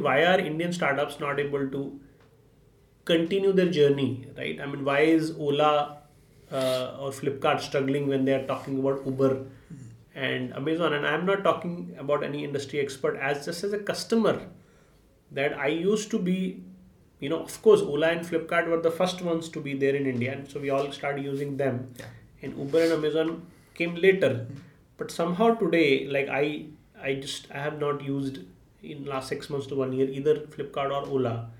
why are Indian startups not able to continue their journey, right? I mean, why is Ola uh, or Flipkart struggling when they are talking about Uber and Amazon? And I'm not talking about any industry expert, as just as a customer, that I used to be, you know, of course, Ola and Flipkart were the first ones to be there in India, and so we all started using them. And Uber and Amazon came later, but somehow today, like I, I just I have not used in last six months to one year either Flipkart or Ola,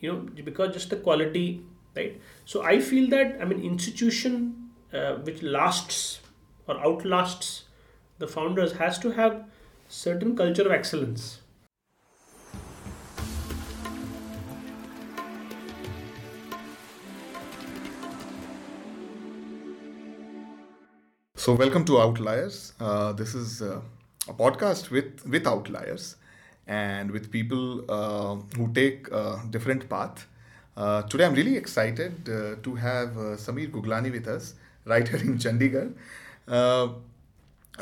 you know, because just the quality, right? So I feel that I mean institution uh, which lasts or outlasts the founders has to have certain culture of excellence. So, welcome to Outliers. Uh, this is uh, a podcast with with outliers and with people uh, who take a different path. Uh, today, I'm really excited uh, to have uh, Sameer Guglani with us, right here in Chandigarh. Uh,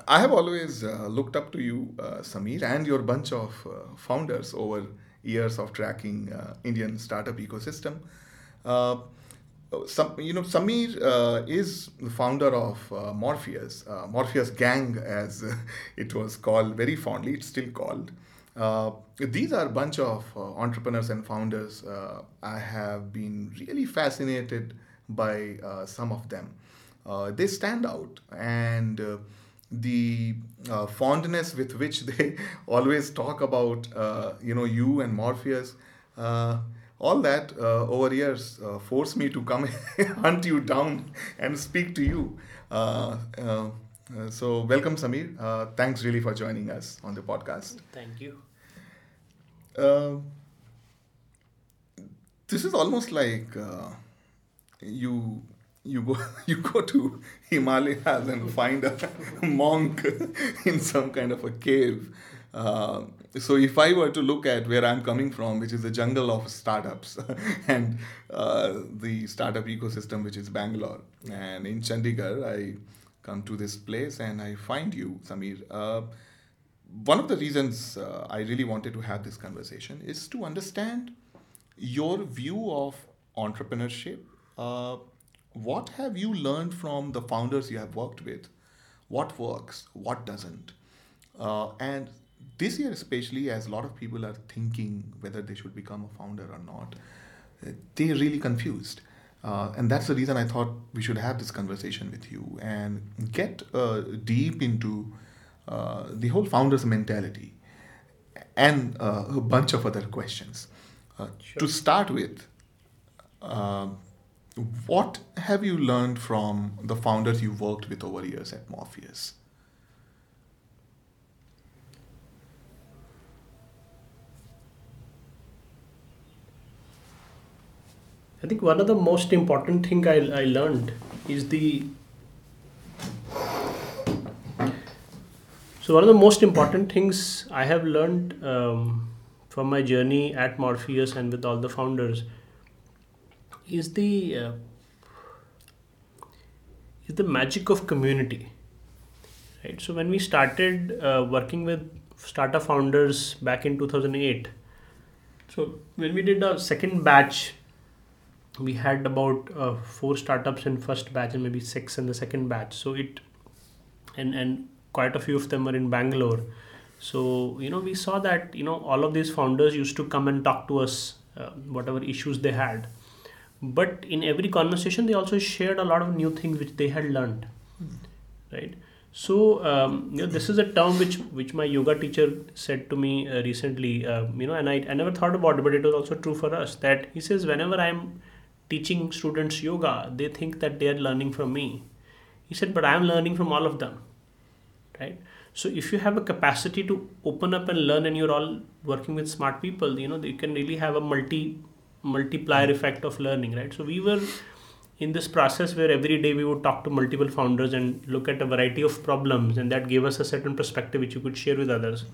I have always uh, looked up to you, Sameer, and your bunch of founders over years of tracking Indian startup ecosystem. Some, you know, Sameer uh, is the founder of uh, Morpheus, uh, Morpheus Gang, as it was called very fondly. It's still called. Uh, these are a bunch of uh, entrepreneurs and founders. Uh, I have been really fascinated by uh, some of them. Uh, they stand out, and uh, the fondness with which they always talk about, you know, you and Morpheus. All that over years forced me to come hunt you down and speak to you. Uh, so, welcome, Sameer. Uh, thanks really for joining us on the podcast. Thank you. Uh, this is almost like uh, you you go you go to Himalayas and find a monk in some kind of a cave. Uh, so if I were to look at where I'm coming from, which is the jungle of startups and uh, the startup ecosystem, which is Bangalore, and in Chandigarh, I come to this place and I find you, Sameer. Uh, one of the reasons uh, I really wanted to have this conversation is to understand your view of entrepreneurship. Uh, what have you learned from the founders you have worked with? What works? What doesn't? Uh, and this year, especially, as a lot of people are thinking whether they should become a founder or not, uh, they're really confused. Uh, and that's the reason I thought we should have this conversation with you and get uh, deep into uh, the whole founder's mentality and uh, a bunch of other questions. Uh, Sure. To start with, um what have you learned from the founders you worked with over years at Morpheus? I think one of the most important thing I, I learned is the so one of the most important things I have learned um, from my journey at Morpheus and with all the founders is the uh, is the magic of community right? So when we started uh, working with startup founders back in 2008 so when we did our second batch we had about uh, four startups in first batch and maybe six in the second batch. So it and and quite a few of them were in bangalore. So you know we saw that you know all of these founders used to come and talk to us uh, whatever issues they had. But in every conversation they also shared a lot of new things which they had learned right? So um, you know this is a term which which my yoga teacher said to me uh, recently uh, you know and I, I never thought about it but it was also true for us that he says whenever i'm teaching students yoga they think that they are learning from me. He said but i am learning from all of them. Right? So if you have a capacity to open up and learn and you're all working with smart people you know you can really have a multi multiplier effect of learning right? So we were in this process where every day we would talk to multiple founders and look at a variety of problems and that gave us a certain perspective which you could share with others.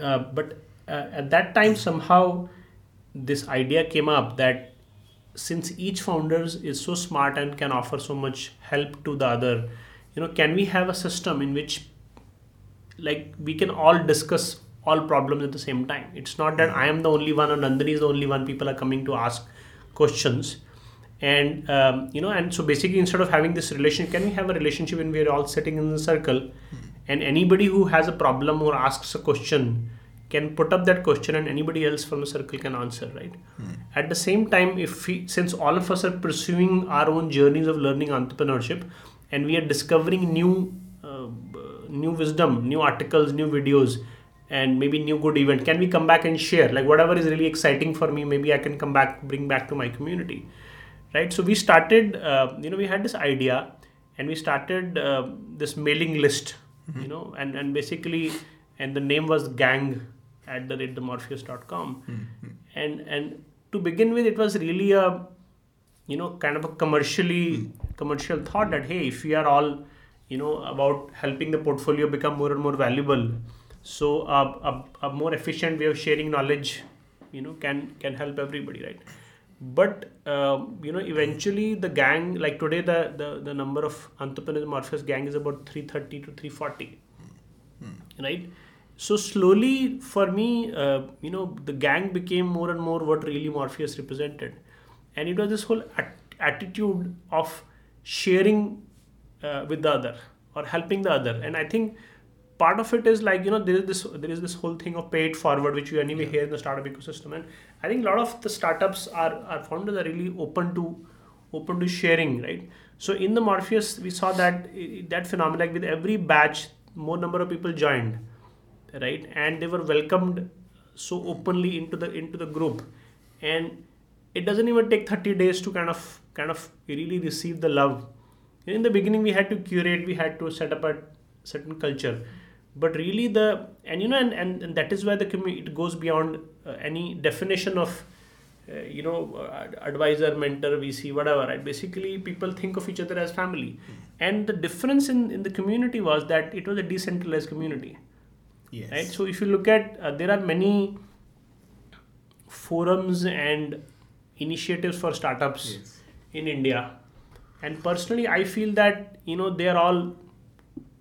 Uh, but uh, at that time somehow this idea came up that since each founder is so smart and can offer so much help to the other you know can we have a system in which like we can all discuss all problems at the same time. It's not that I am the only one or Nandini is the only one. People are coming to ask questions, and um, you know, and so basically, instead of having this relation, can we have a relationship when we are all sitting in the circle, and anybody who has a problem or asks a question can put up that question and anybody else from the circle can answer right? At the same time if we since all of us are pursuing our own journeys of learning entrepreneurship and we are discovering new uh, new wisdom new articles new videos and maybe new good event can we come back and share? Like whatever is really exciting for me maybe i can come back bring back to my community right? So we started uh, you know we had this idea and we started uh, this mailing list you know and and basically and the name was gang at the rate themorpheus.com Mm-hmm. and and to begin with it was really a you know kind of a commercially commercial thought that hey if we are all you know about helping the portfolio become more and more valuable so a, a, a more efficient way of sharing knowledge you know can can help everybody right? But uh, you know eventually the gang like today the, the the number of entrepreneurs morpheus gang is about 330 to 340 right so slowly for me uh, you know the gang became more and more what really morpheus represented. And it was this whole at- attitude of sharing uh, with the other or helping the other. And i think part of it is like you know there is this there is this whole thing of pay it forward which you anyway hear in the startup ecosystem. And i think a lot of the startups are our founders are really open to open to sharing right? So in the morpheus we saw that that phenomenon like with every batch more number of people joined right? And they were welcomed so openly into the into the group. And it doesn't even take 30 days to kind of kind of really receive the love. In the beginning we had to curate we had to set up a certain culture. But really the and you know and, and, and that is where the community it goes beyond uh, any definition of uh, you know uh, advisor mentor vc whatever right? Basically people think of each other as family. And the difference in in the community was that it was a decentralized community Yes. right so if you look at uh, there are many forums and initiatives for startups Yes. in india and personally i feel that you know they are all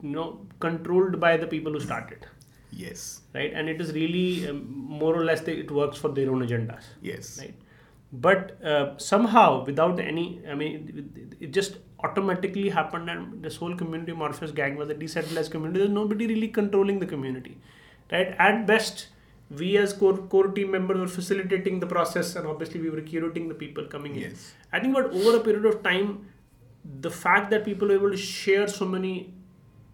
you know controlled by the people who started Yes. right and it is really um, more or less they, it works for their own agendas Yes. right but uh, somehow without any i mean it, it just automatically happened and this whole community morpheus gang was a decentralized community. There's nobody really controlling the community right? At best we as core, core team members were facilitating the process and obviously we were curating the people coming in. I think but over a period of time the fact that people were able to share so many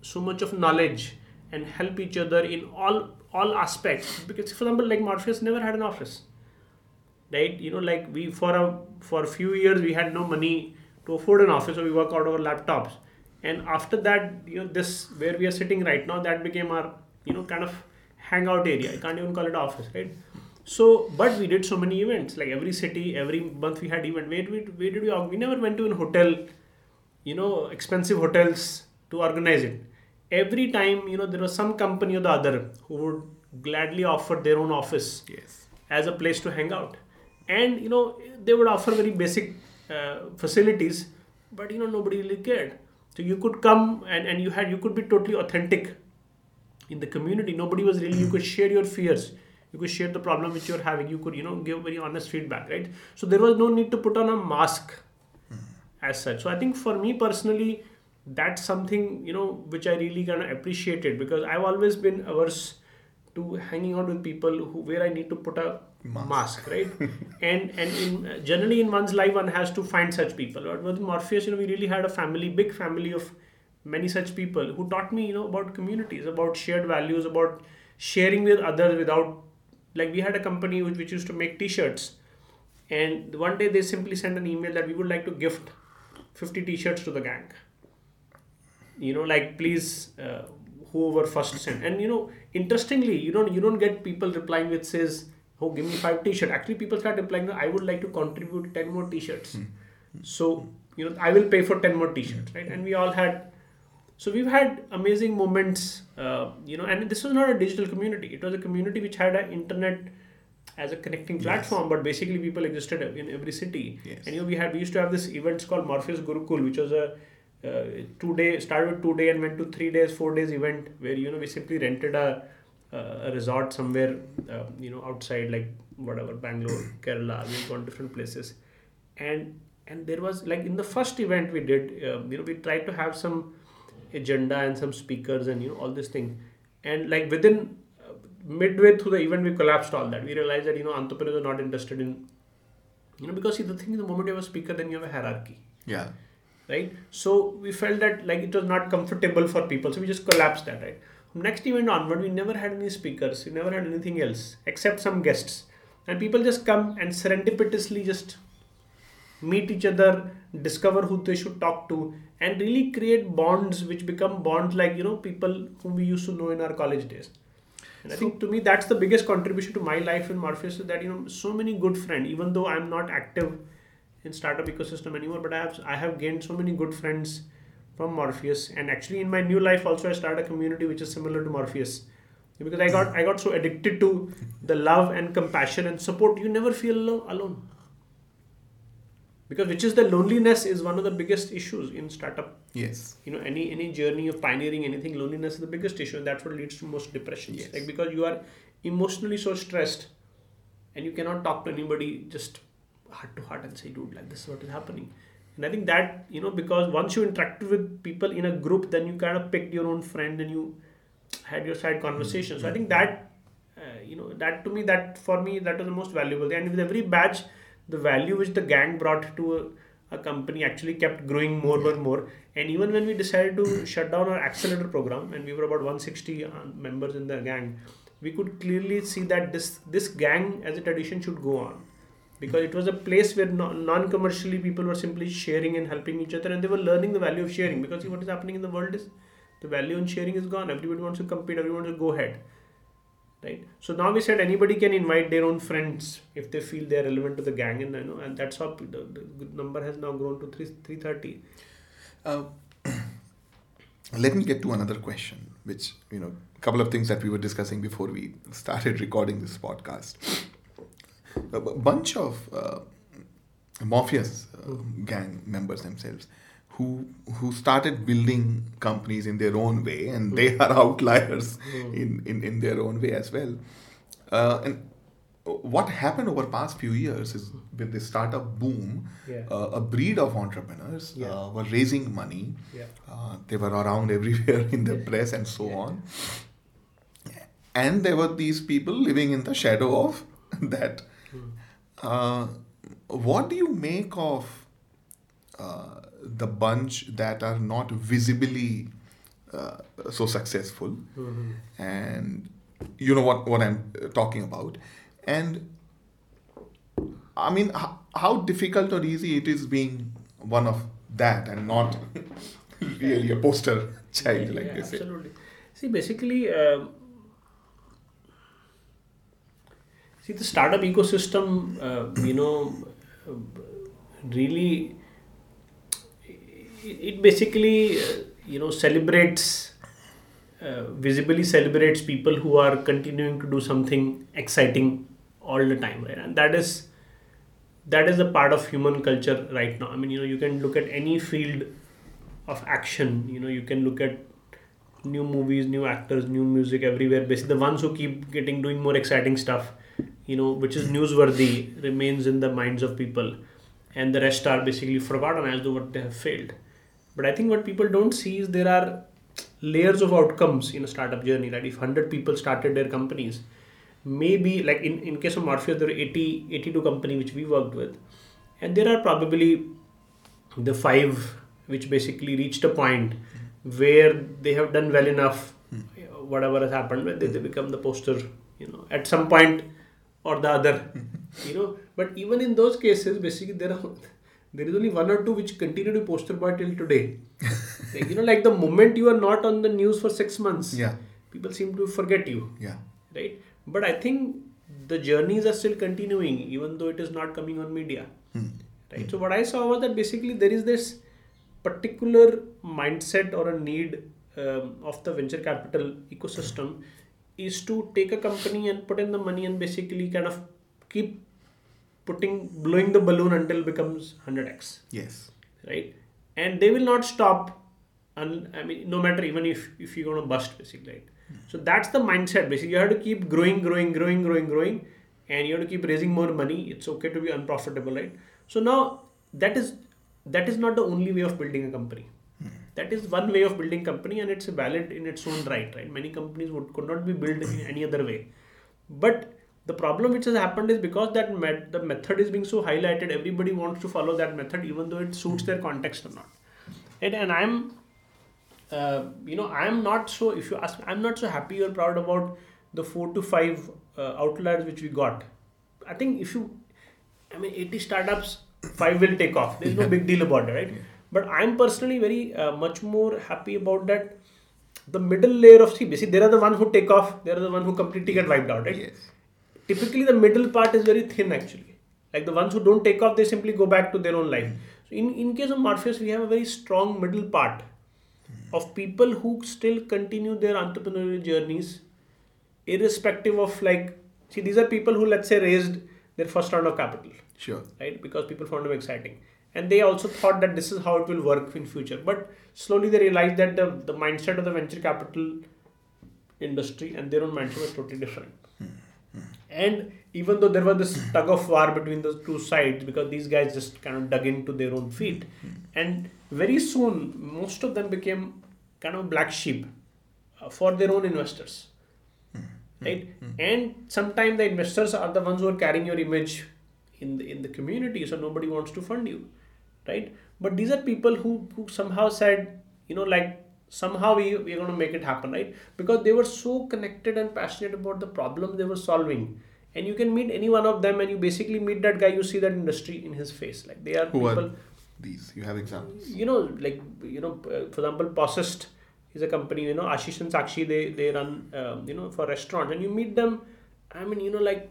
so much of knowledge and help each other in all all aspects. Because for example like morpheus never had an office right? You know like we for a for a few years we had no money to afford an office so we work out our laptops. And after that you know this where we are sitting right now that became our you know kind of hangout area. I can't even call it office right? So but we did so many events. Like every city every month we had event. Where, where, where did we we never went to a hotel you know expensive hotels to organize it. Every time you know there was some company or the other who would gladly offer their own office Yes. as a place to hang out. And you know they would offer very basic Uh, facilities but you know nobody really cared. So you could come and, and you had you could be totally authentic in the community. Nobody was really you could share your fears. You could share the problem which you're having. You could you know give very honest feedback right? So there was no need to put on a mask hmm. as such. So i think for me personally that's something you know which i really kind of appreciated because i've always been averse to hanging out with people who where i need to put a Mask. mask, right? And and in generally in one's life one has to find such people. But with morpheus you know we really had a family big family of many such people who taught me you know about communities about shared values about sharing with others without like we had a company which, which used to make t-shirts. And one day they simply sent an email that we would like to gift 50 t-shirts to the gang. You know like please uh, whoever first sent. And you know interestingly you don't you don't get people replying with says oh give me five t-shirt. Actually people start replying i would like to contribute 10 more t-shirts. So you know i will pay for 10 more t-shirts right? And we all had so we've had amazing moments uh, you know and this was not a digital community. It was a community which had an internet as a connecting platform but basically people existed in every city. Yes. and you know we had we used to have this events called morpheus gurukul which was a uh, two day started with two day and went to three days four days event where you know we simply rented a uh, a resort somewhere, uh, you know, outside like whatever Bangalore, Kerala. We've gone different places, and and there was like in the first event we did, uh, you know, we tried to have some agenda and some speakers and you know all this thing, and like within uh, midway through the event we collapsed all that. We realized that you know entrepreneurs are not interested in, you know, because see the thing is the moment you have a speaker, then you have a hierarchy Yeah. Right? So we felt that like it was not comfortable for people, so we just collapsed that, right? From next event onward, we never had any speakers, we never had anything else except some guests, and people just come and serendipitously just meet each other, discover who they should talk to, and really create bonds which become bonds like you know people whom we used to know in our college days. And I think to me that's the biggest contribution to my life in Morpheus is that you know so many good friends, even though I'm not active in startup ecosystem anymore, but I have I have gained so many good friends from Morpheus, and actually in my new life also I started a community which is similar to Morpheus, because I got I got so addicted to the love and compassion and support. You never feel alone, because which is the loneliness is one of the biggest issues in startup. Yes. You know, any any journey of pioneering anything, loneliness is the biggest issue, and that's what leads to most depressions. Yes. Like because you are emotionally so stressed, and you cannot talk to anybody just heart to heart and say, dude, like this is what is happening. And I think that, you know, because once you interacted with people in a group, then you kind of picked your own friend and you had your side conversation. So I think that, uh, you know, that to me, that for me, that was the most valuable. And with every batch, the value which the gang brought to a, a company actually kept growing more and more. And even when we decided to shut down our accelerator program, and we were about 160 uh, members in the gang, we could clearly see that this this gang as a tradition should go on because it was a place where non commercially people were simply sharing and helping each other and they were learning the value of sharing. Because see what is happening in the world is the value in sharing is gone. Everybody wants to compete. Everyone wants to go ahead. Right? So now we said anybody can invite their own friends if they feel they're relevant to the gang and you know and that's how the, the number has now grown to 3 330 Uh, let me get to another question, which, you know, a couple of things that we were discussing before we started recording this podcast. A bunch of uh, Morpheus uh, gang members themselves who who started building companies in their own way, and they are outliers in, in, in their own way as well. Uh, and what happened over past few years is with the startup boom, Yeah. uh, a breed of entrepreneurs Yeah. uh, were raising money. Yeah. Uh, they were around everywhere in the press and so on. And there were these people living in the shadow of that. Uh, what do you make of uh, the bunch that are not visibly uh, so successful? Mhm. and you know what what I'm talking about and I mean how, how difficult or easy it is being one of that and not really a poster child Yeah, like yeah, they say absolutely see basically um, see the startup ecosystem uh, you know really it, basically you know celebrates uh, visibly celebrates people who are continuing to do something exciting all the time right? And that is that is a part of human culture right now. I mean you know you can look at any field of action. You know you can look at new movies new actors new music everywhere. Basically the ones who keep getting doing more exciting stuff you know which is newsworthy remains in the minds of people. And the rest are basically forgotten as though what they have failed. But i think what people don't see is there are layers of outcomes in a startup journey right? If 100 people started their companies maybe like in, in case of morpheus there are 80 82 company which we worked with. And there are probably the five which basically reached a point where they have done well enough hmm. whatever has happened they, they become the poster you know. At some point or the other. You know but even in those cases basically there are there is only one or two which continue to poster boy till today. Like, you know like the moment you are not on the news for six months yeah. people seem to forget you. Yeah. Right? But i think the journeys are still continuing even though it is not coming on media. Hmm. right? So what i saw was that basically there is this particular mindset or a need um, of the venture capital ecosystem is to take a company and put in the money and basically kind of keep putting blowing the balloon until it becomes 100x yes right and they will not stop and i mean no matter even if if you're going to bust basically right hmm. So that's the mindset. Basically, you have to keep growing, growing, growing, growing, growing, and you have to keep raising more money. It's okay to be unprofitable, right? So now that is that is not the only way of building a company. That is one way of building company, and it's valid in its own right. Right? Many companies would could not be built in any other way, but the problem which has happened is because that met, the method is being so highlighted, everybody wants to follow that method, even though it suits their context or not. And, and I'm, uh, you know, I'm not so. If you ask, me, I'm not so happy or proud about the four to five uh, outliers which we got. I think if you, I mean, 80 startups, five will take off. There's no big deal about it, right? Yeah. But I'm personally very uh, much more happy about that. The middle layer of see, basically, there are the ones who take off. There are the ones who completely get wiped out, right? Yes. typically the middle part is very thin actually like the ones who don't take off they simply go back to their own life so in, in case of morpheus we have a very strong middle part of people who still continue their entrepreneurial journeys irrespective of like see these are people who let's say raised their first round of capital Sure. right because people found them exciting and they also thought that this is how it will work in future. But slowly they realized that the, the mindset of the venture capital industry and their own mindset was totally different. And even though there was this tug of war between the two sides because these guys just kind of dug into their own feet. And very soon most of them became kind of black sheep uh, for their own investors. Right? And sometimes the investors are the ones who are carrying your image in the, in the community so nobody wants to fund you right? But these are people who, who somehow said you know like somehow we, we're going to make it happen right? Because they were so connected and passionate about the problem they were solving. And you can meet any one of them and you basically meet that guy you see that industry in his face. Like they are Who people are these? You have examples. you know like you know uh, for example Posist is a company you know Ashish and Sakshi they they run um, you know for restaurants. And you meet them I mean you know like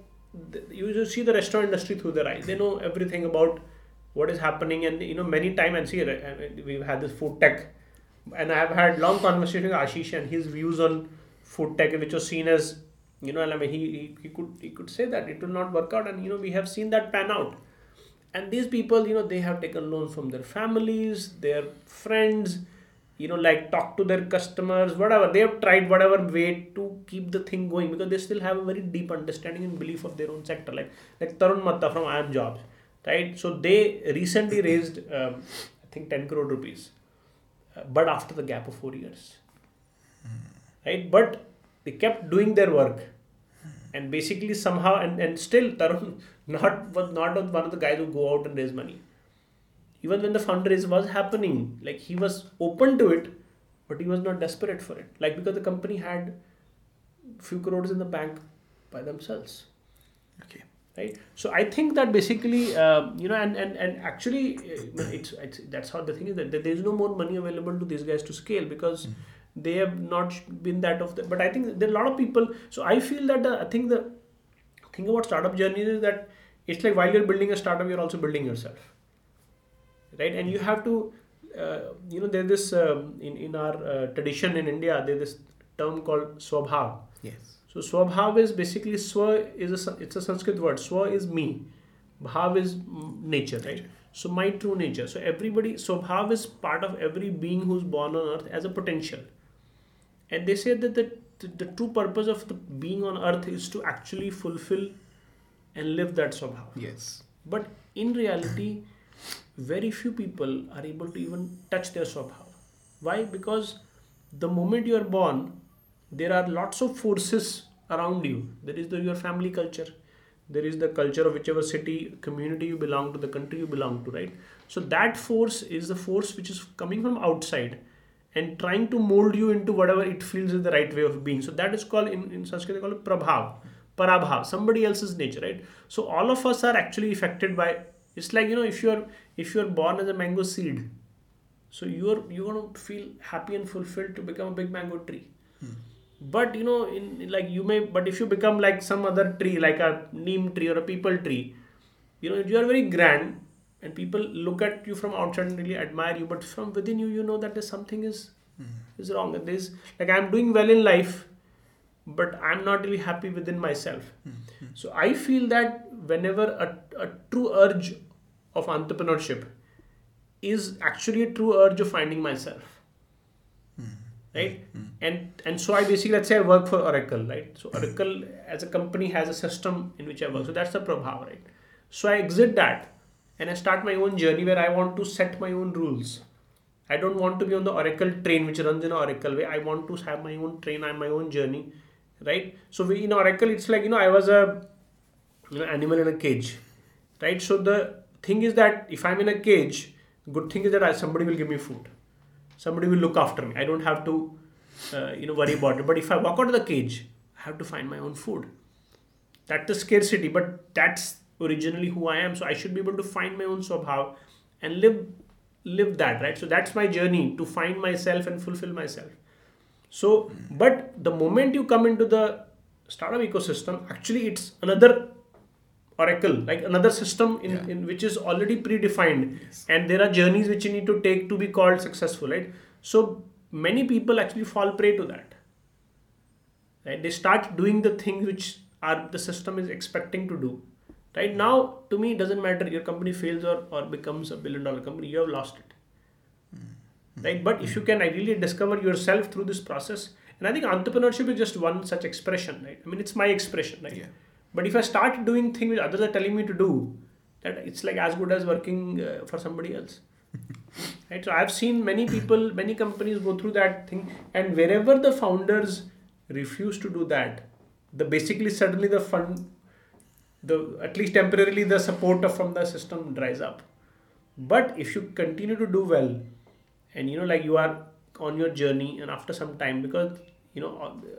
you just see the restaurant industry through their eyes. They know everything about what is happening and you know many time and see uh, we've had this food tech and I have had long conversation with Ashish and his views on food tech which was seen as you know I mean he, he, he could he could say that it will not work out and you know we have seen that pan out. And these people you know they have taken loans from their families their friends you know like talk to their customers whatever. They have tried whatever way to keep the thing going because they still have a very deep understanding and belief of their own sector. Like like tarun matta from iimjobs right so they recently raised um, i think 10 crore rupees uh, but after the gap of 4 years right but they kept doing their work and basically somehow and, and still Tarun not was not one of the guys who go out and raise money. Even when the fundraise was happening, like he was open to it, but he was not desperate for it. Like because the company had few crores in the bank by themselves Okay. Right? So i think that basically uh, you know and and, and actually uh, it's, it's that's how the thing is that there is no more money available to these guys to scale because they have not been that of the but i think there are a lot of people so i feel that uh, i think the thing about startup journeys is that it's like while you're building a startup you're also building yourself right? And you have to uh, you know there's this um, in in our uh, tradition in india there's this term called swabhav. Yes. So swabhav is basically swa is a it's a Sanskrit word. Swa is me, bhav is nature, right? So my true nature. So everybody swabhav is part of every being who's born on earth as a potential. And they say that the, the, the true purpose of the being on earth is to actually fulfill and live that swabhav. Yes. But in reality, very few people are able to even touch their swabhav. Why? Because the moment you are born, there are lots of forces around you. There is the, your family culture, there is the culture of whichever city, community you belong to, the country you belong to, right? So that force is the force which is coming from outside and trying to mold you into whatever it feels is the right way of being. So that is called in, in Sanskrit they call it prabhav, parabhav, somebody else's nature, right? So all of us are actually affected by it's like you know if you're if you're born as a mango seed, so you're you're gonna feel happy and fulfilled to become a big mango tree. Hmm. But you know, in like you may, but if you become like some other tree, like a neem tree or a peepal tree, you know, you are very grand, and people look at you from outside and really admire you. But from within you, you know that there's something is mm-hmm. is wrong. That there's like I'm doing well in life, but I'm not really happy within myself. Mm-hmm. So I feel that whenever a, a true urge of entrepreneurship is actually a true urge of finding myself right? Hmm. And and so i basically let's say i work for oracle right? So hmm. oracle as a company has a system in which i work. So that's the prabhav right? So i exit that and i start my own journey where i want to set my own rules. I don't want to be on the oracle train which runs in oracle way. I want to have my own train and my own journey right? So we in oracle it's like you know i was a you know animal in a cage right? So the thing is that if i'm in a cage good thing is that I, somebody will give me food somebody will look after me. I don't have to uh, you know worry about it. But if i walk out of the cage i have to find my own food. That's the scarcity but that's originally who i am. So i should be able to find my own swabhav and live live that right? So that's my journey to find myself and fulfill myself. So but the moment you come into the startup ecosystem actually it's another oracle like another system in, Yeah. in which is already predefined. And there are journeys which you need to take to be called successful right? So many people actually fall prey to that. Right? They start doing the things which are the system is expecting to do. Right now to me it doesn't matter. Your company fails or, or becomes a billion dollar company you have lost it. Mm-hmm. Right? But if you can ideally discover yourself through this process and i think entrepreneurship is just one such expression right? I mean it's my expression right? Yeah. But if i start doing things which others are telling me to do that it's like as good as working uh, for somebody else. Right? So i've seen many people many companies go through that thing and wherever the founders refuse to do that the basically suddenly the fund the at least temporarily the support from the system dries up. But if you continue to do well and you know like you are on your journey and after some time because you know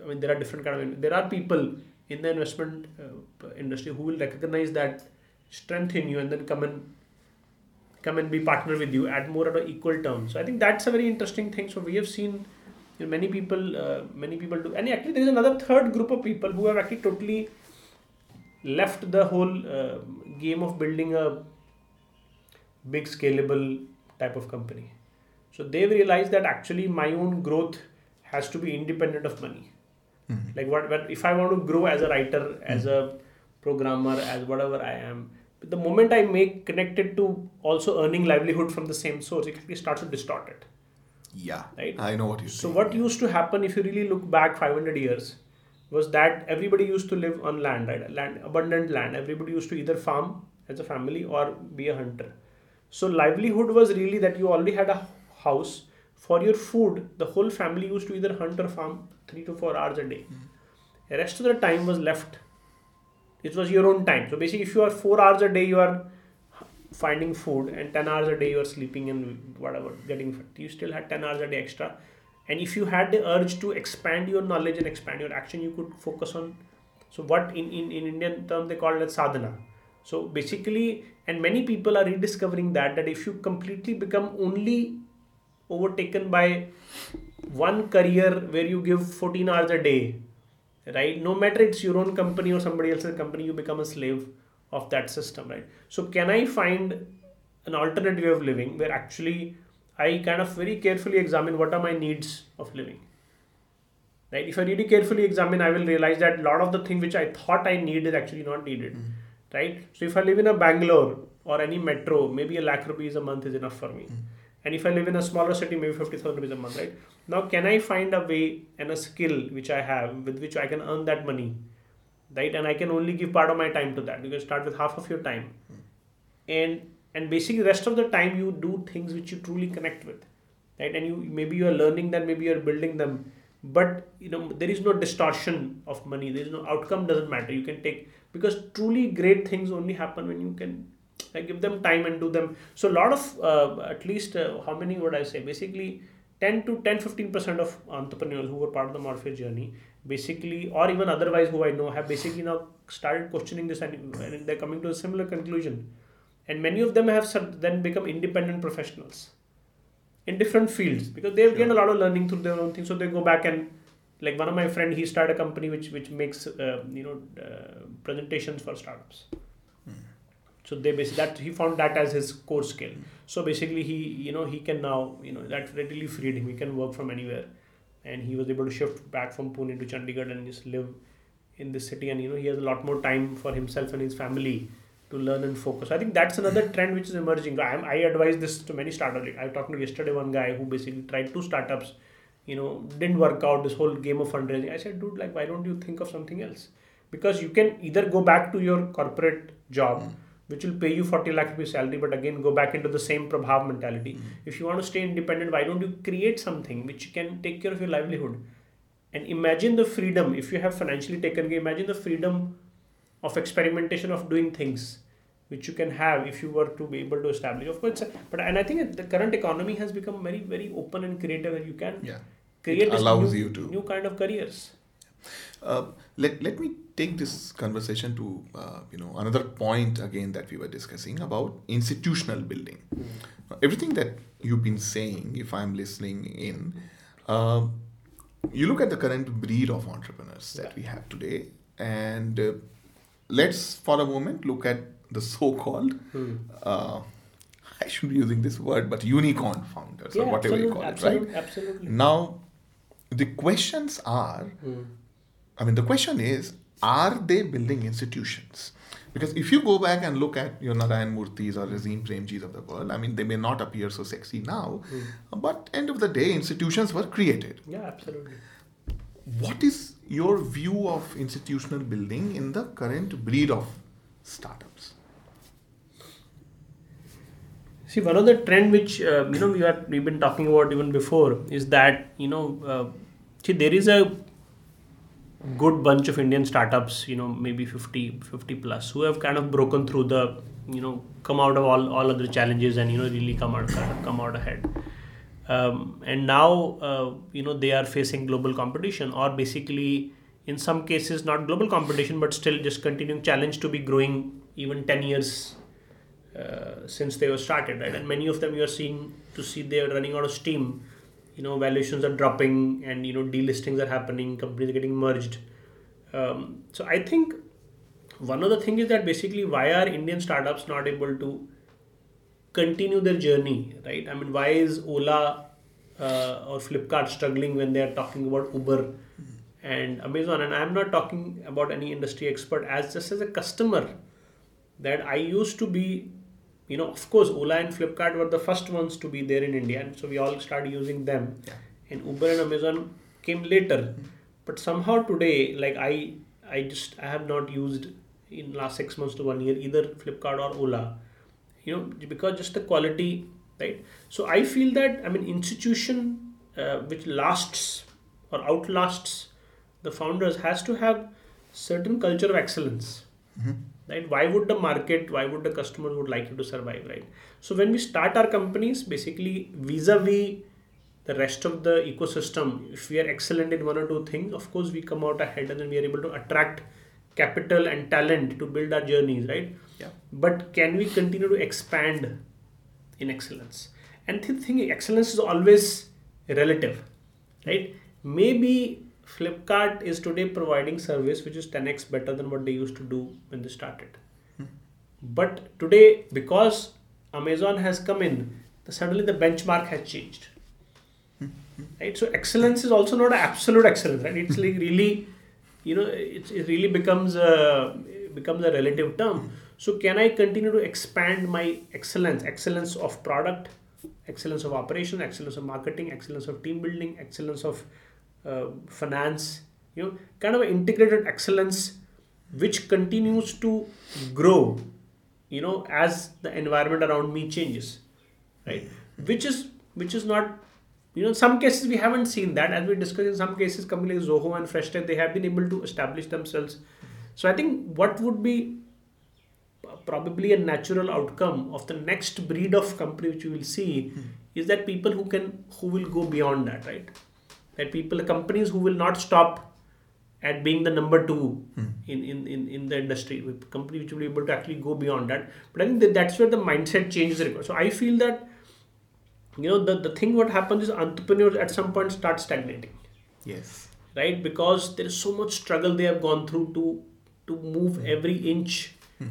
i mean there are different kind of there are people in the investment uh, industry who will recognize that strength in you and then come and come and be partner with you at more at equal terms so i think that's a very interesting thing. So we have seen you know, many people uh, many people do and actually there is another third group of people who have actually totally left the whole uh, game of building a big scalable type of company. So they've realized that actually my own growth has to be independent of money Mm-hmm. like what, what if i want to grow as a writer as a programmer as whatever i am the moment i make connected to also earning livelihood from the same source it actually starts to distort it. Yeah. Right. I know what you said. so what used to happen if you really look back 500 years was that everybody used to live on land right? Land abundant land. Everybody used to either farm as a family or be a hunter. So livelihood was really that you already had a house. For your food the whole family used to either hunt or farm 3 to 4 hours a day. The rest of the time was left. It was your own time. So basically if you are 4 hours a day you are finding food and 10 hours a day you're sleeping and whatever getting fit you still had 10 hours a day extra. And if you had the urge to expand your knowledge and expand your action you could focus on so what in, in, in indian term they call it sadhana. So basically and many people are rediscovering that that if you completely become only overtaken by one career where you give 14 hours a day right? No matter it's your own company or somebody else's company you become a slave of that system right? So can i find an alternate way of living where actually i kind of very carefully examine what are my needs of living? Right? If i really carefully examine i will realize that a lot of the thing which i thought i need is actually not needed mm-hmm. right? So if i live in a bangalore or any metro maybe a lakh rupees a month is enough for me mm-hmm. And if i live in a smaller city maybe 50000 rupees a month right? Now can i find a way and a skill which i have with which i can earn that money right? And i can only give part of my time to that. You can start with half of your time. And and basically rest of the time you do things which you truly connect with right? And you maybe you are learning them maybe you are building them. But you know there is no distortion of money. There is no outcome doesn't matter. You can take because truly great things only happen when you can like, give them time and do them. So a lot of uh, at least uh, how many would i say? Basically 10 to 10 15% of entrepreneurs who were part of the morpheus journey basically or even otherwise who i know have basically now started questioning this and, and they're coming to a similar conclusion. And many of them have then become independent professionals in different fields because they've gained a lot of learning through their own thing. So they go back and like one of my friend he started a company which which makes uh, you know uh, presentations for startups so they basically that he found that as his core skill. So basically he you know he can now you know that readily freed him. He can work from anywhere. And he was able to shift back from pune to chandigarh and just live in this city. And you know he has a lot more time for himself and his family to learn and focus. I think that's another trend which is emerging. I, am, I advise this to many startups. I was talking to yesterday one guy who basically tried two startups you know didn't work out this whole game of fundraising. I said dude like why don't you think of something else? Because you can either go back to your corporate job mm. Which will pay you 40 lakh rupees salary but again go back into the same prabhav mentality mm. if you want to stay independent why don't you create something which can take care of your livelihood and imagine the freedom if you have financially taken imagine the freedom of experimentation of doing things which you can have if you were to be able to establish of course but and i think the current economy has become very very open and creative and you can yeah. create allows new, you to new kind of careers uh, let, let me take this conversation to uh, you know another point again that we were discussing about institutional building mm. everything that you've been saying if i'm listening in uh, you look at the current breed of entrepreneurs that we have today and uh, let's for a moment look at the so-called hmm. uh, I should be using this word, but unicorn founders yeah, or whatever you call it, right? Absolutely. Now, the questions are, hmm. I mean, the question is, are they building institutions? Because if you go back and look at your Narayan Murthy's or Azim Premji's of the world, I mean, they may not appear so sexy now, mm. but end of the day, institutions were created. Yeah, absolutely. What is your view of institutional building in the current breed of startups? See, one of the trend which uh, you know we are we've been talking about even before is that you know uh, see there is a good bunch of Indian startups, you know, maybe 50, 50 plus, who have kind of broken through the, you know, come out of all, all other challenges and, you know, really come out, come out ahead. Um, and now, uh, you know, they are facing global competition or basically, in some cases, not global competition, but still just continuing challenge to be growing even 10 years uh, since they were started, right? And many of them you are seeing to see they are running out of steam you know valuations are dropping and you know delistings are happening companies are getting merged. Um, so i think one of the things is that basically why are indian startups not able to continue their journey right? I mean why is ola uh, or flipkart struggling when they are talking about uber and amazon? And i'm not talking about any industry expert as just as a customer that i used to be you know, of course, Ola and Flipkart were the first ones to be there in India, and so we all started using them. Yeah. And Uber and Amazon came later, mm-hmm. but somehow today, like I, I just I have not used in last six months to one year either Flipkart or Ola, you know, because just the quality, right? So I feel that I mean institution uh, which lasts or outlasts the founders has to have certain culture of excellence. Mm-hmm right? Why would the market why would the customer would like you to survive right? So when we start our companies basically vis-a-vis the rest of the ecosystem if we are excellent in one or two things of course we come out ahead and then we are able to attract capital and talent to build our journeys right? Yeah. But can we continue to expand in excellence? And the thing excellence is always relative right? Maybe Flipkart is today providing service which is 10x better than what they used to do when they started. Hmm. But today, because Amazon has come in, suddenly the benchmark has changed. Hmm. Right? So excellence is also not an absolute excellence, right? It's like really, you know, it, it really becomes a becomes a relative term. Hmm. So can I continue to expand my excellence, excellence of product, excellence of operation, excellence of marketing, excellence of team building, excellence of uh, finance, you know, kind of integrated excellence which continues to grow, you know, as the environment around me changes, right? Which is which is not, you know, in some cases we haven't seen that. As we discussed, in some cases, companies like Zoho and Freshdesk, they have been able to establish themselves. So I think what would be probably a natural outcome of the next breed of company which you will see mm-hmm. is that people who can who will go beyond that right that people companies who will not stop at being the number two hmm. in, in, in, in the industry with company which will be able to actually go beyond that. But i think that that's where the mindset change is required. So i feel that you know the, the thing what happens is entrepreneurs at some point start stagnating. Yes. Right? Because there is so much struggle they have gone through to to move hmm. every inch hmm.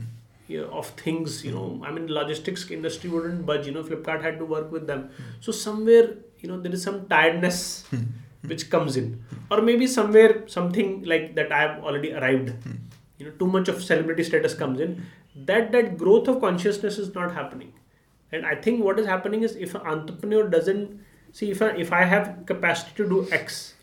you know, of things you know. I mean logistics industry wouldn't budge you know. Flipkart had to work with them. Hmm. so somewhere you know there is some tiredness hmm which comes in or maybe somewhere something like that i have already arrived you know too much of celebrity status comes in that that growth of consciousness is not happening and i think what is happening is if an entrepreneur doesn't see if I, if I have capacity to do X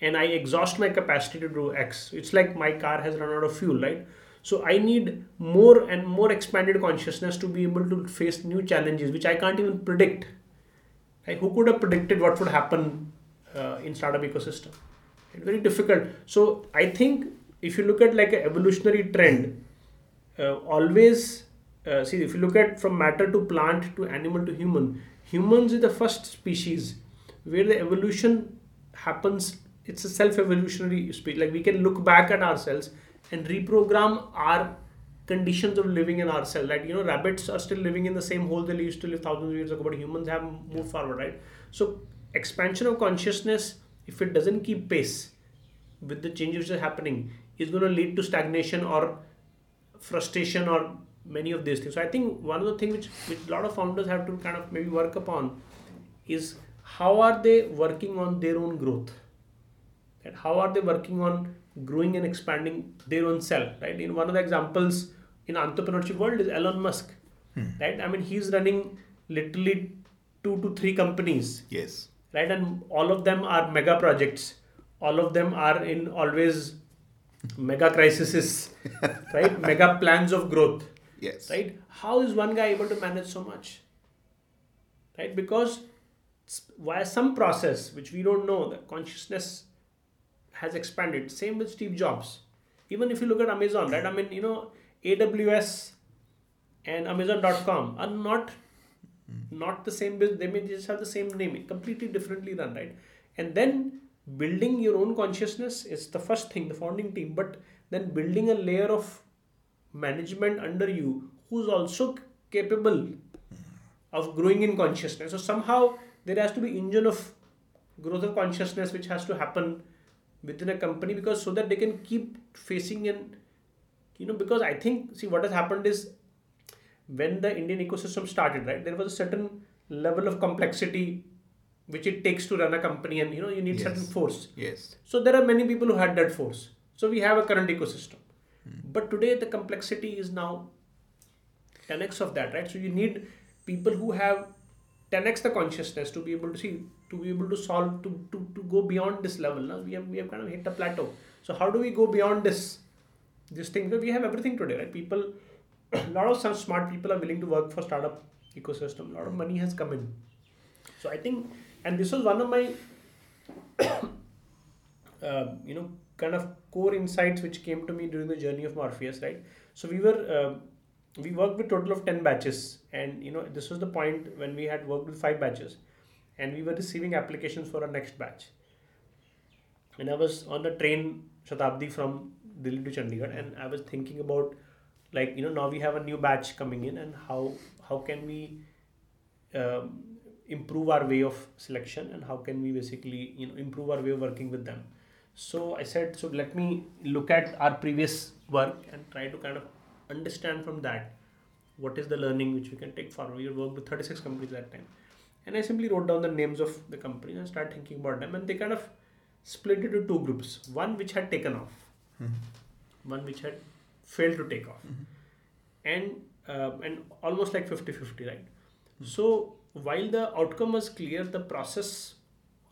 and I exhaust my capacity to do X, it's like my car has run out of fuel, right? So I need more and more expanded consciousness to be able to face new challenges, which I can't even predict. Like who could have predicted what would happen uh, in startup ecosystem? It's very difficult. So I think if you look at like an evolutionary trend, uh, always uh, see if you look at from matter to plant to animal to human, humans is the first species where the evolution happens. It's a self-evolutionary speech. Like we can look back at ourselves and reprogram our conditions of living in ourselves. Like you know, rabbits are still living in the same hole they used to live thousands of years ago, but humans have moved forward, right? So expansion of consciousness, if it doesn't keep pace with the changes which are happening, is going to lead to stagnation or frustration or many of these things. So I think one of the things which, which a lot of founders have to kind of maybe work upon is how are they working on their own growth? And how are they working on growing and expanding their own self? Right. In one of the examples in entrepreneurship world is Elon Musk. Hmm. Right. I mean he's running literally two to three companies. Yes. Right. And all of them are mega projects. All of them are in always mega crises, right? mega plans of growth. Yes. Right? How is one guy able to manage so much? Right? Because via some process which we don't know, the consciousness has expanded. Same with Steve Jobs. Even if you look at Amazon, right? I mean, you know, AWS and Amazon.com are not not the same business. They may just have the same name, completely differently run, right? And then building your own consciousness is the first thing, the founding team, but then building a layer of management under you who's also capable of growing in consciousness. So somehow there has to be engine of growth of consciousness which has to happen within a company because so that they can keep facing and you know because I think see what has happened is when the Indian ecosystem started right there was a certain level of complexity which it takes to run a company and you know you need yes. certain force. Yes. So there are many people who had that force. So we have a current ecosystem. Hmm. but today the complexity is now 10x of that right? So you need people who have 10x the consciousness to be able to see to be able to solve to, to, to go beyond this level. Now we have we have kind of hit a plateau. So how do we go beyond this this thing? That we have everything today right? People a lot of some smart people are willing to work for startup ecosystem. A lot of money has come in. So i think and this was one of my uh, you know kind of core insights which came to me during the journey of morpheus right? So we were uh, we worked with total of 10 batches. And you know this was the point when we had worked with five batches. And we were receiving applications for our next batch. And i was on the train shatabdi from delhi to chandigarh. And i was thinking about like you know now we have a new batch coming in and how how can we um, improve our way of selection and how can we basically you know improve our way of working with them. So i said so let me look at our previous work and try to kind of understand from that what is the learning which we can take forward. We worked with 36 companies at that time. And i simply wrote down the names of the companies and started thinking about them. And they kind of split into two groups. One which had taken off. Mm-hmm. one which had failed to take off mm-hmm. and uh, and almost like 50 50 right mm-hmm. so while the outcome was clear, the process,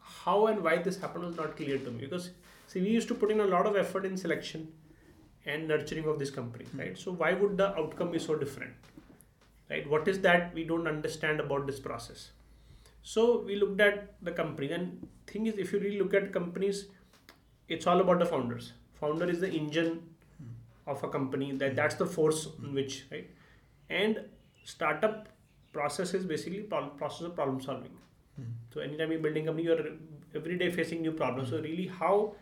how and why this happened was not clear to me because see we used to put in a lot of effort in selection and nurturing of this company, mm-hmm. right? So why would the outcome be so different, right? What is that we don't understand about this process? So we looked at the company, and thing is, if you really look at companies, it's all about the founders. Founder is the engine. Of a company. That that's the force in which right, and startup process is basically process of problem solving. Mm. So anytime you're building a company, you're every day facing new problems. Mm. So really, how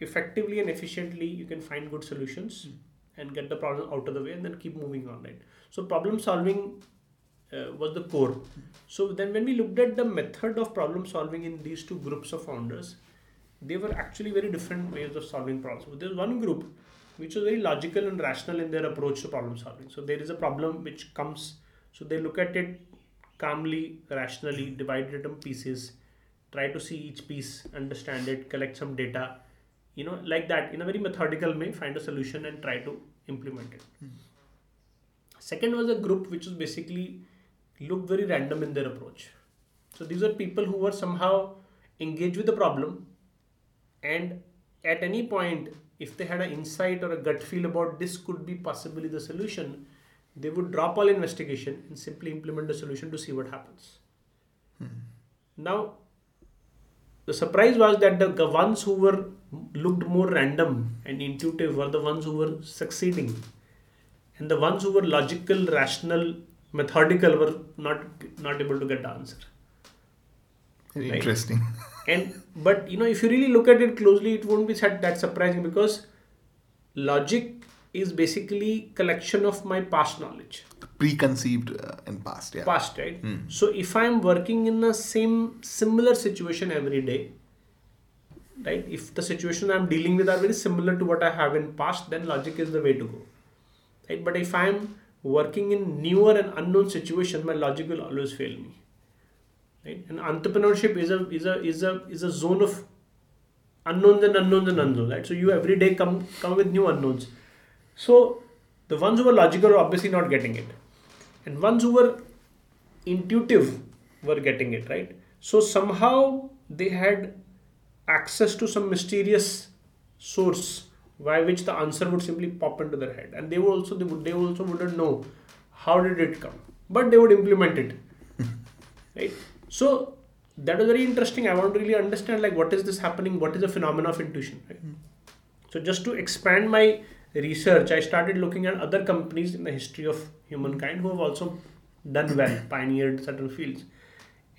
effectively and efficiently you can find good solutions mm. and get the problem out of the way, and then keep moving on. Right. So problem solving uh, was the core. So then when we looked at the method of problem solving in these two groups of founders, they were actually very different ways of solving problems. So there's one group which was very logical and rational in their approach to problem solving. So there is a problem which comes so they look at it calmly, rationally, divide it in pieces, try to see each piece, understand it, collect some data, you know, like that in a very methodical way, find a solution and try to implement it. Mm. Second was a group which was basically looked very random in their approach. So these are people who were somehow engaged with the problem, and at any point, if they had an insight or a gut feel about this could be possibly the solution, they would drop all investigation and simply implement the solution to see what happens. Hmm. Now, the surprise was that the ones who were looked more random and intuitive were the ones who were succeeding, and the ones who were logical, rational, methodical were not not able to get the answer. Interesting. Right. And but you know, if you really look at it closely, it won't be that, surprising because logic is basically collection of my past knowledge. Preconceived uh, in past, yeah. past right? So if i'm working in the same similar situation every day right? If the situation i'm dealing with are very similar to what i have in past then logic is the way to go right? But if i'm working in newer and unknown situation my logic will always fail me right? And entrepreneurship is a is a is a is a zone of unknowns and unknowns and unknowns right? So you every day come come with new unknowns. So the ones who were logical are obviously not getting it. And ones who were intuitive were getting it right? So somehow they had access to some mysterious source by which the answer would simply pop into their head. And they would also they would they also wouldn't know how did it come. But they would implement it right so that was very interesting. I want to really understand like what is this happening? What is the phenomena of intuition right? Hmm. So just to expand my research i started looking at other companies in the history of humankind who have also done well hmm. pioneered certain fields.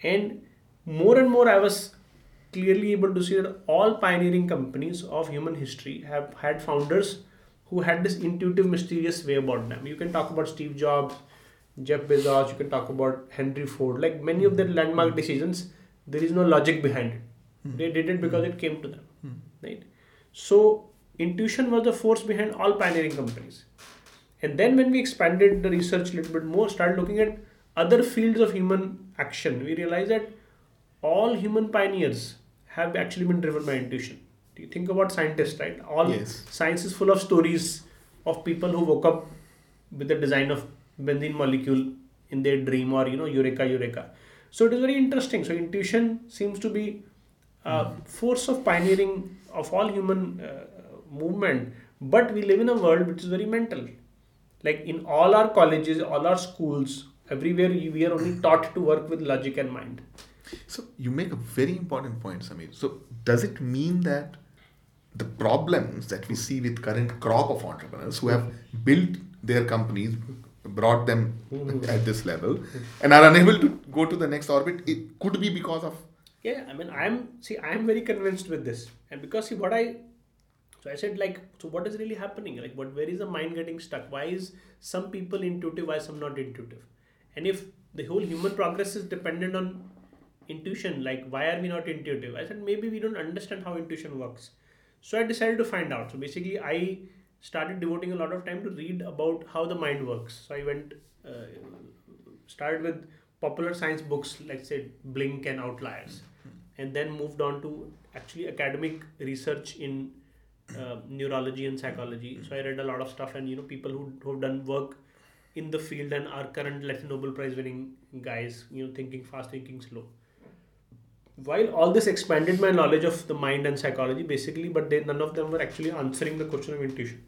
And more and more i was clearly able to see that all pioneering companies of human history have had founders who had this intuitive mysterious way about them. You can talk about steve jobs jeff bezos you can talk about henry ford. Like many of their landmark hmm. decisions there is no logic behind it. Hmm. They did it because hmm. it came to them right? So intuition was the force behind all pioneering companies. And then when we expanded the research a little bit more started looking at other fields of human action we realized that all human pioneers have actually been driven by intuition. Do you think about scientists right? All Yes. science is full of stories of people who woke up with the design of benzene molecule in their dream or you know eureka eureka. So it is very interesting. So intuition seems to be a force of pioneering of all human uh, movement but we live in a world which is very mental. Like in all our colleges all our schools everywhere we are only taught to work with logic and mind. So you make a very important point, Sameer. So does it mean that the problems that we see with current crop of entrepreneurs who have built their companies, brought them mm-hmm. at this level, and are unable to go to the next orbit, it could be because of Yeah, I mean, I'm see, I'm very convinced with this, and because see what I, so I said like, so what is really happening? Like, what where is the mind getting stuck? Why is some people intuitive, why some not intuitive? And if the whole human progress is dependent on intuition, like why are we not intuitive? I said maybe we don't understand how intuition works. So I decided to find out. So basically, I started devoting a lot of time to read about how the mind works. So I went, uh, started with popular science books like say Blink and Outliers, and then moved on to actually academic research in uh, neurology and psychology. So I read a lot of stuff, and you know people who who have done work in the field and are current like Nobel Prize winning guys, you know, thinking fast, thinking slow while all this expanded my knowledge of the mind and psychology basically but they none of them were actually answering the question of intuition.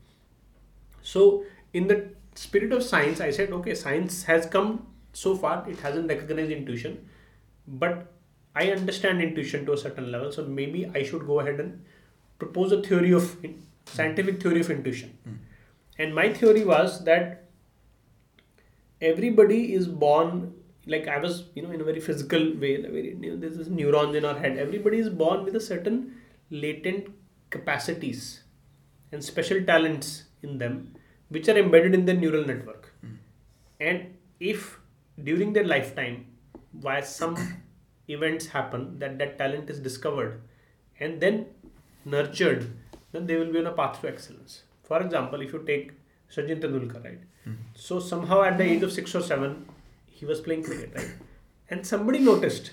So in the spirit of science i said okay science has come so far it hasn't recognized intuition but i understand intuition to a certain level so maybe i should go ahead and propose a theory of scientific theory of intuition. Hmm. And my theory was that everybody is born like I was, you know, in a very physical way, in a very you know, there's this neurons in our head. Everybody is born with a certain latent capacities and special talents in them, which are embedded in the neural network. Hmm. And if during their lifetime, why some events happen that that talent is discovered and then nurtured, then they will be on a path to excellence. For example, if you take Sachin Tendulkar, right? Hmm. So somehow at the age of six or seven, he was playing cricket, right? And somebody noticed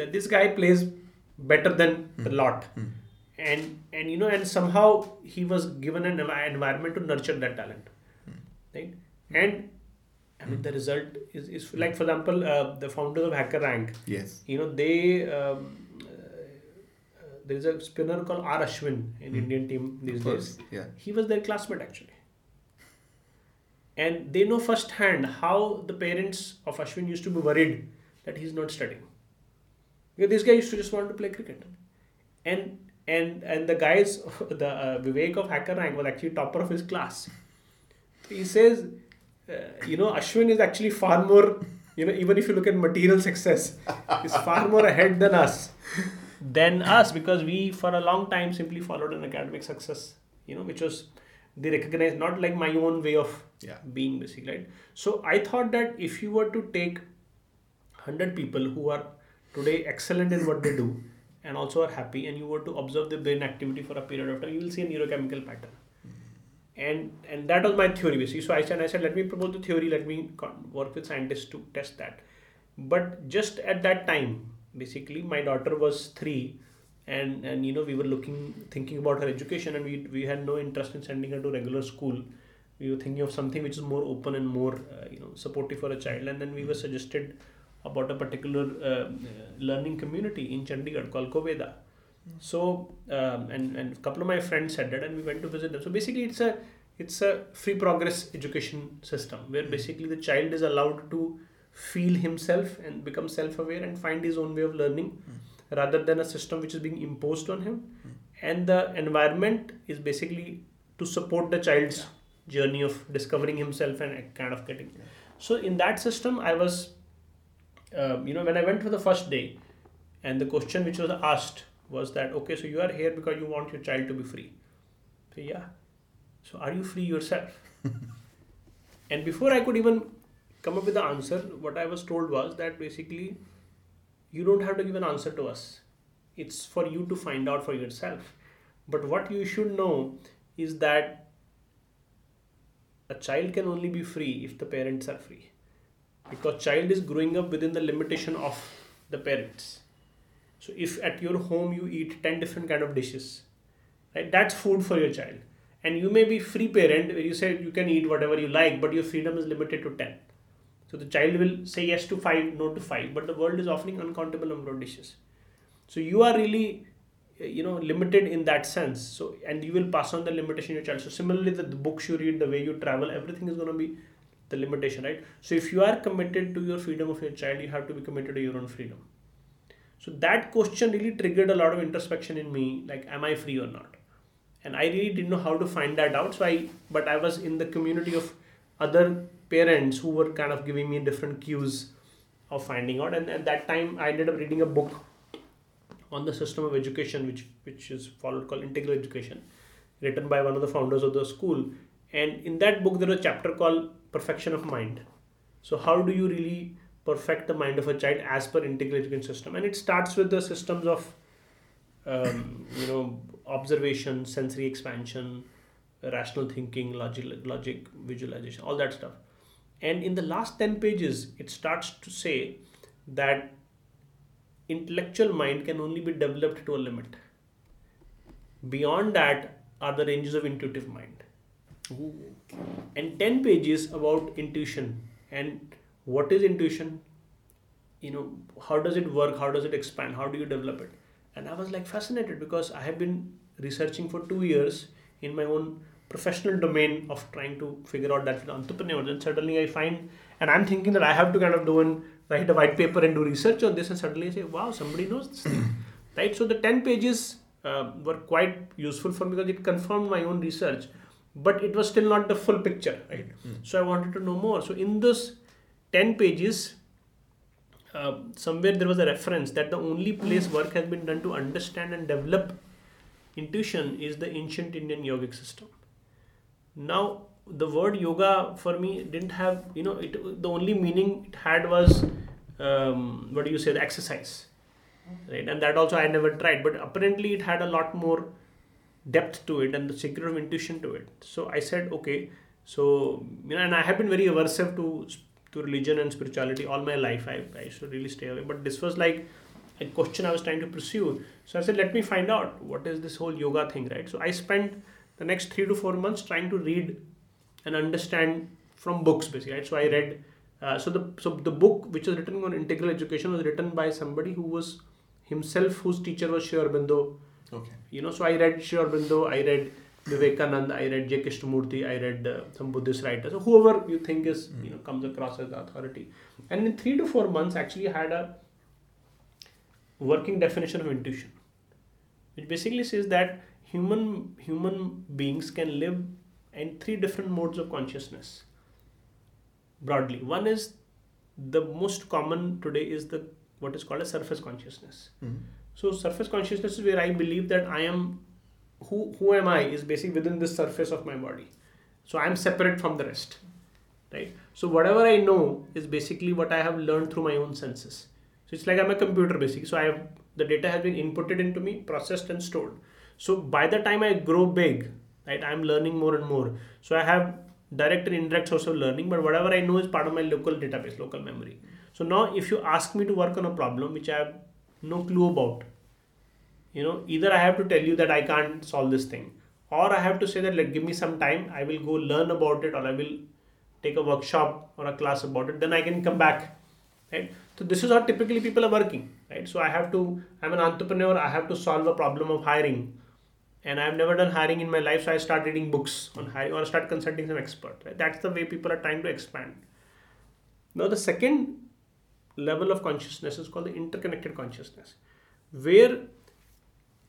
that this guy plays better than the lot, and and you know, and somehow he was given an environment to nurture that talent, right? And I mean, the result is, is like, for example, uh, the founders of HackerRank. Yes. You know, they um, uh, there is a spinner called R Ashwin in Mm. Indian team these days. Yeah. He was their classmate actually, and they know firsthand how the parents of Ashwin used to be worried that he's not studying. Because this guy used to just want to play cricket, and and and the guys, the uh, Vivek of HackerRank was actually topper of his class. He says, uh, you know, Ashwin is actually far more, you know, even if you look at material success, is far more ahead than us, than us because we for a long time simply followed an academic success, you know, which was they recognize not like my own way of Yeah. being basically right. So I thought that if you were to take hundred people who are today excellent in what they do and also are happy, and you were to observe the brain activity for a period of time, you will see a neurochemical pattern and and that was my theory basically so i said i said let me propose the theory let me work with scientists to test that but just at that time basically my daughter was 3 and and you know we were looking thinking about her education and we we had no interest in sending her to regular school. We were thinking of something which is more open and more uh, you know supportive for a child. And then we were suggested about a particular uh, learning community in chandigarh called koveda. So um, and and a couple of my friends said that and we went to visit them. So basically it's a it's a free progress education system where basically the child is allowed to feel himself and become self-aware and find his own way of learning rather than a system which is being imposed on him. And the environment is basically to support the child's journey of discovering himself and kind of getting so in that system i was um, you know when i went for the first day and the question which was asked was that okay so you are here because you want your child to be free. So yeah. So are you free yourself? And before i could even come up with the answer what i was told was that basically you don't have to give an answer to us. It's for you to find out for yourself. But what you should know is that a child can only be free if the parents are free. Because child is growing up within the limitation of the parents. So if at your home you eat 10 different kind of dishes right that's food for your child. And you may be free parent where you say you can eat whatever you like but your freedom is limited to 10 so the child will say yes to 5 no to 5 but the world is offering uncountable number of dishes. So you are really uh, you know limited in that sense. So and you will pass on the limitation to your child. So similarly the, the books you read the way you travel everything is going to be the limitation right? So if you are committed to your freedom of your child you have to be committed to your own freedom. So that question really triggered a lot of introspection in me like am i free or not? And i really didn't know how to find that out. So i but i was in the community of other parents who were kind of giving me different cues of finding out. And at that time i ended up reading a book on the system of education which which is followed called integral education written by one of the founders of the school. And in that book there was a chapter called perfection of mind. So how do you really perfect the mind of a child as per integral education system? And it starts with the systems of um, you know observation sensory expansion rational thinking logic logic visualization all that stuff and in the last 10 pages it starts to say that intellectual mind can only be developed to a limit. Beyond that are the ranges of intuitive mind. And 10 pages about intuition. And what is intuition? You know how does it work? How does it expand? How do you develop it? And i was like fascinated because i have been researching for two years in my own professional domain of trying to figure out that and then suddenly i find and i'm thinking that i have to kind of do and write a white paper and do research on this and suddenly i say wow somebody knows this thing. Right? So the 10 pages uh, were quite useful for me because it confirmed my own research but it was still not the full picture right? So i wanted to know more. So in those 10 pages uh, somewhere there was a reference that the only place work has been done to understand and develop intuition is the ancient indian yogic system now the word yoga for me didn't have you know it the only meaning it had was um, what do you say the exercise right? And that also i never tried but apparently it had a lot more depth to it and the secret of intuition to it. So i said okay so you know and i have been very aversive to to religion and spirituality all my life. I, I should really stay away but this was like a question i was trying to pursue. So i said let me find out what is this whole yoga thing right? So i spent the next three to four months trying to read and understand from books basically. Right? So I read. Uh, so the so the book which was written on integral education was written by somebody who was himself whose teacher was Sri Aurobindo. Okay. You know, so I read Sri Aurobindo, I read Vivekananda, I read J. Krishnamurti, I read uh, some Buddhist writers. So whoever you think is Mm. you know comes across as authority, and in three to four months actually had a working definition of intuition, which basically says that human human beings can live in three different modes of consciousness. Broadly, one is the most common today is the what is called a surface consciousness. Mhm. So surface consciousness is where I believe that I am who who am I is basically within this surface of my body. So I am separate from the rest. Right? So whatever I know is basically what I have learned through my own senses. So it's like I'm a computer basically. So I have the data has been inputted into me, processed and stored. So by the time I grow big, right, I'm learning more and more. So I have direct and indirect source of learning, but whatever I know is part of my local database, local memory. So now if you ask me to work on a problem which I have no clue about, you know, either I have to tell you that I can't solve this thing, or I have to say that like give me some time, I will go learn about it, or I will take a workshop or a class about it, then I can come back. Right? So this is how typically people are working, right? So I have to, I'm an entrepreneur, I have to solve a problem of hiring. And I've never done hiring in my life, so I start reading books on hiring or start consulting some expert. Right? That's the way people are trying to expand. Now the second level of consciousness is called the interconnected consciousness, where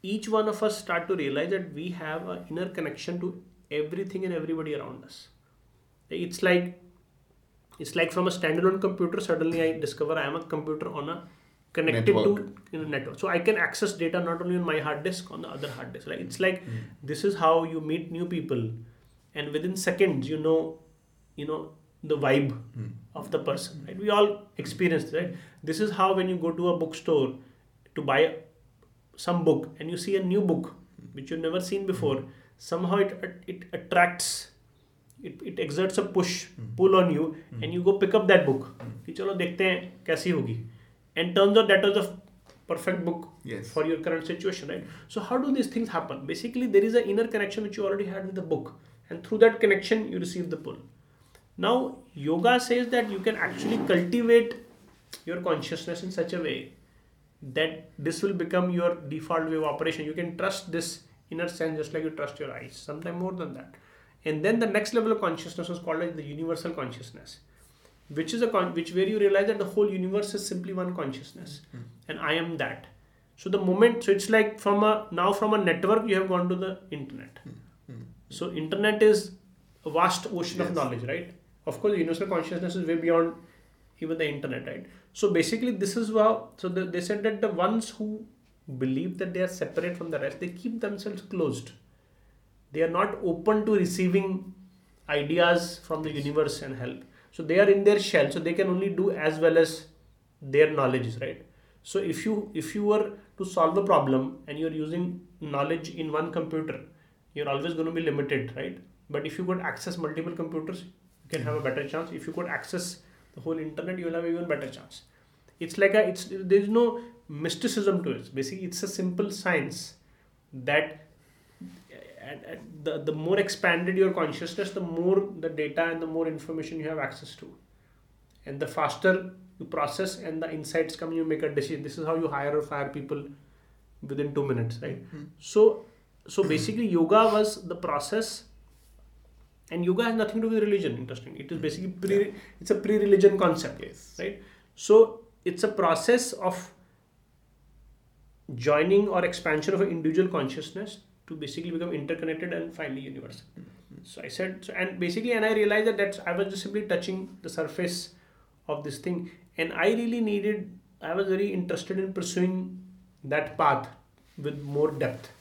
each one of us start to realize that we have an inner connection to everything and everybody around us. It's like it's like from a standalone computer, suddenly I discover I am a computer on a connected Network. to in a network. So I can access data not only on my hard disk, on the other hard disk. Like it's like this is how you meet new people, and within seconds you know, you know the vibe of the person. Right? We all experience this, right. This is how when you go to a bookstore to buy some book and you see a new book which you've never seen before, somehow it it attracts it, it exerts a push pull on you and you go pick up that book कि चलो देखते हैं कैसी होगी and turns out that was a perfect book Yes. for your current situation right? So how do these things happen? Basically there is an inner connection which you already had with the book and through that connection you receive the pull. Now yoga says that you can actually cultivate your consciousness in such a way that this will become your default way of operation. You can trust this inner sense just like you trust your eyes sometimes more than that. And then the next level of consciousness was called as the universal consciousness which is a con- which where you realize that the whole universe is simply one consciousness. Hmm. And i am that. So the moment so it's like from a now from a network you have gone to the internet. Hmm. Hmm. So internet is a vast ocean of knowledge right? Of course universal consciousness is way beyond even the internet right? So basically this is how so the, they said that the ones who believe that they are separate from the rest they keep themselves closed. They are not open to receiving ideas from the universe and help so they are in their shell. So they can only do as well as their knowledge is right? So if you if you were to solve a problem and you're using knowledge in one computer you're always going to be limited right? But if you could access multiple computers you can have a better chance. If you could access the whole internet you will have even better chance. It's like a it's there's no mysticism to it. Basically it's a simple science that and, and the, the more expanded your consciousness the more the data and the more information you have access to. And the faster you process and the insights come you make a decision. This is how you hire or fire people within two minutes right? Hmm. So so basically yoga was the process and yoga has nothing to do with religion interesting. It is hmm. basically pre it's a pre-religion concept Yes. right? So it's a process of joining or expansion of an individual consciousness to basically become interconnected and finally universal. Mm-hmm. So i said so and basically and i realized that that's i was just simply touching the surface of this thing. And i really needed i was very interested in pursuing that path with more depth.